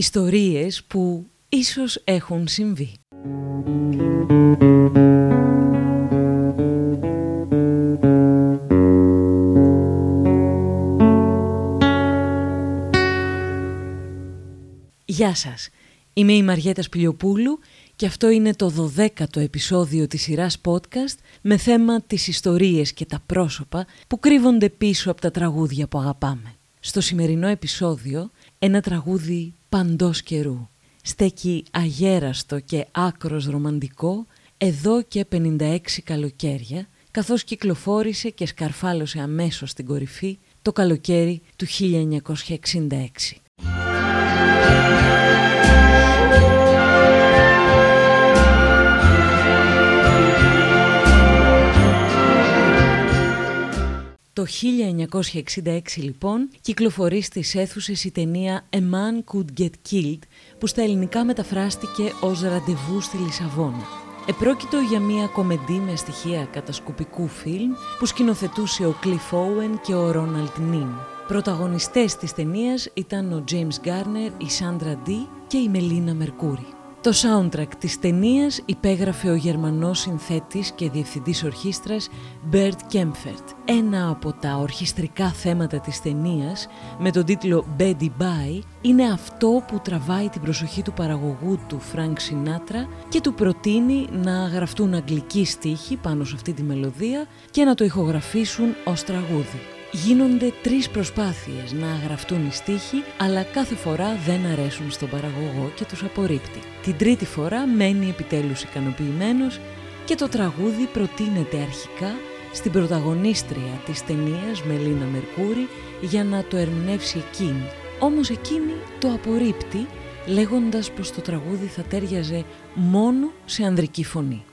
Ιστορίες που ίσως έχουν συμβεί. Γεια σας, είμαι η Μαριέτα Σπηλιοπούλου και αυτό είναι το 12ο επεισόδιο της σειράς podcast με θέμα τις ιστορίες και τα πρόσωπα που κρύβονται πίσω από τα τραγούδια που αγαπάμε. Στο σημερινό επεισόδιο ένα τραγούδι παντός καιρού. Στέκει αγέραστο και άκρος ρομαντικό εδώ και 56 καλοκαίρια καθώς κυκλοφόρησε και σκαρφάλωσε αμέσως στην κορυφή το καλοκαίρι του 1966. Το 1966 λοιπόν κυκλοφορεί στις αίθουσες η ταινία A Man Could Get Killed που στα ελληνικά μεταφράστηκε ως «Ραντεβού στη Λισαβόνα». Επρόκειτο για μια κομεντή με στοιχεία κατασκοπικού φιλμ που σκηνοθετούσε ο Cliff Owen και ο Ρόναλτ Νίν. Πρωταγωνιστές της ταινίας ήταν ο James Garner, η Sandra Dee και η Μελίνα Μερκούρη. Το soundtrack της ταινίας υπέγραφε ο Γερμανός συνθέτης και διευθυντής ορχήστρας Bert Kempfert. Ένα από τα ορχιστρικά θέματα της ταινίας με τον τίτλο Betty Bye είναι αυτό που τραβάει την προσοχή του παραγωγού του Frank Sinatra και του προτείνει να γραφτούν αγγλικοί στίχοι πάνω σε αυτή τη μελωδία και να το ηχογραφήσουν ως τραγούδι. Γίνονται τρεις προσπάθειες να γραφτούν οι στίχοι, αλλά κάθε φορά δεν αρέσουν στον παραγωγό και τους απορρίπτει. Την τρίτη φορά μένει επιτέλους ικανοποιημένος και το τραγούδι προτείνεται αρχικά στην πρωταγωνίστρια της ταινίας Μελίνα Μερκούρη για να το ερμηνεύσει εκείνη. Όμως εκείνη το απορρίπτει λέγοντας πως το τραγούδι θα τέριαζε μόνο σε ανδρική φωνή.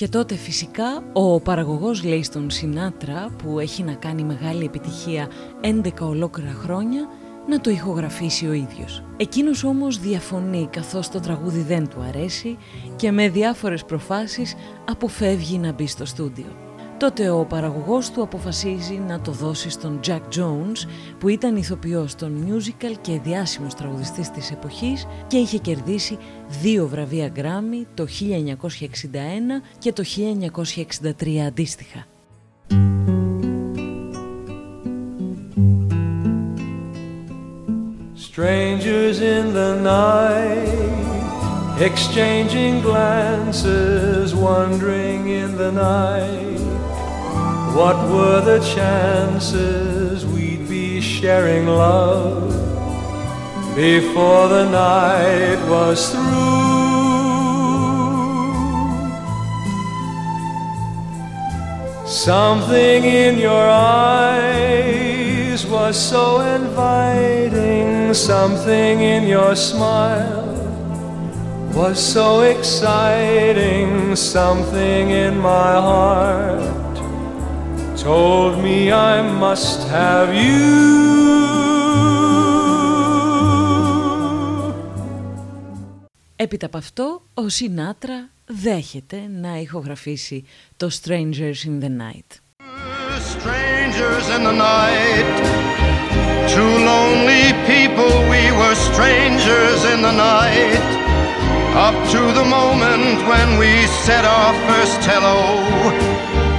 Και τότε φυσικά ο παραγωγός λέει στον Σινάτρα που έχει να κάνει μεγάλη επιτυχία 11 ολόκληρα χρόνια να το ηχογραφήσει ο ίδιος. Εκείνος όμως διαφωνεί καθώς το τραγούδι δεν του αρέσει και με διάφορες προφάσεις αποφεύγει να μπει στο στούντιο. Τότε ο παραγωγός του αποφασίζει να το δώσει στον Jack Jones που ήταν ηθοποιός των musical και διάσημος τραγουδιστής της εποχής και είχε κερδίσει δύο βραβεία Grammy το 1961 και το 1963 αντίστοιχα. Strangers in the night Exchanging glances Wandering in the night What were the chances we'd be sharing love before the night was through? Something in your eyes was so inviting, something in your smile was so exciting, something in my heart told me I must have you. Έπειτα από αυτό, ο Σινάτρα δέχεται να ηχογραφήσει το Strangers in the Night. Strangers in the night Two lonely people we were strangers in the night Up to the moment when we said our first hello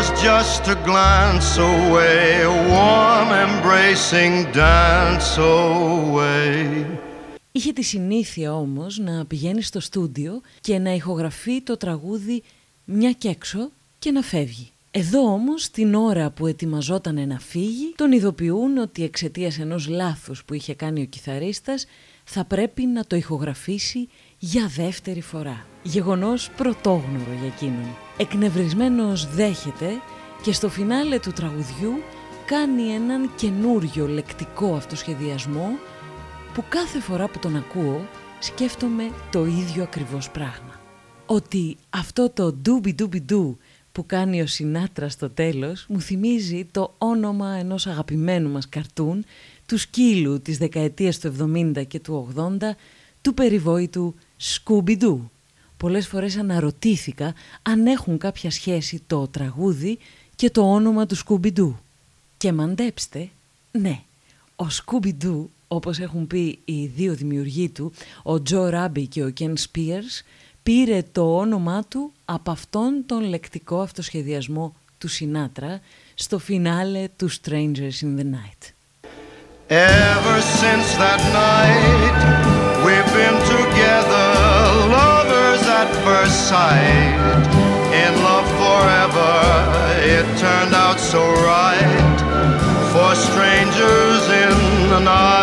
Was just a glance away, a warm embracing dance away. Είχε τη συνήθεια όμως να πηγαίνει στο στούντιο και να ηχογραφεί το τραγούδι μια και έξω και να φεύγει. Εδώ όμως την ώρα που ετοιμαζόταν να φύγει τον ειδοποιούν ότι εξαιτίας ενός λάθους που είχε κάνει ο κιθαρίστας θα πρέπει να το ηχογραφήσει για δεύτερη φορά. Γεγονός πρωτόγνωρο για εκείνον. Εκνευρισμένος δέχεται και στο φινάλε του τραγουδιού κάνει έναν καινούριο λεκτικό αυτοσχεδιασμό που κάθε φορά που τον ακούω σκέφτομαι το ίδιο ακριβώς πράγμα. Ότι αυτό το ντούμπι ντούμπι ντου που κάνει ο Σινάτρα στο τέλος μου θυμίζει το όνομα ενός αγαπημένου μας καρτούν του σκύλου της δεκαετίας του 70 και του 80 του περιβόητου Σκούμπι-Ντου. Πολλές φορές αναρωτήθηκα αν έχουν κάποια σχέση το τραγούδι και το όνομα του Σκούμπι-Ντου. Και μαντέψτε, ναι, ο Σκούμπι-Ντου, όπως έχουν πει οι δύο δημιουργοί του, ο Τζο Ράμπι και ο Κεν Σπίερς, πήρε το όνομά του από αυτόν τον λεκτικό αυτοσχεδιασμό του Σινάτρα στο φινάλε του Strangers in the Night. Ever since that night we've been together lovers at first sight in love forever it turned out so right for strangers in the night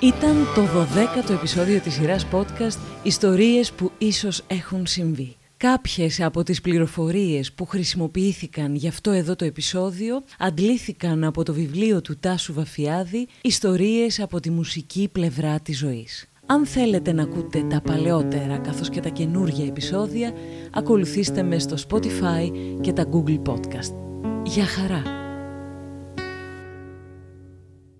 Ήταν το 12ο επεισόδιο της σειράς podcast «Ιστορίες που ίσως έχουν συμβεί». Κάποιες από τις πληροφορίες που χρησιμοποιήθηκαν για αυτό εδώ το επεισόδιο αντλήθηκαν από το βιβλίο του Τάσου Βαφιάδη «Ιστορίες από τη μουσική πλευρά της ζωής». Αν θέλετε να ακούτε τα παλαιότερα καθώς και τα καινούργια επεισόδια, ακολουθήστε με στο Spotify και τα Google Podcast. Για χαρά!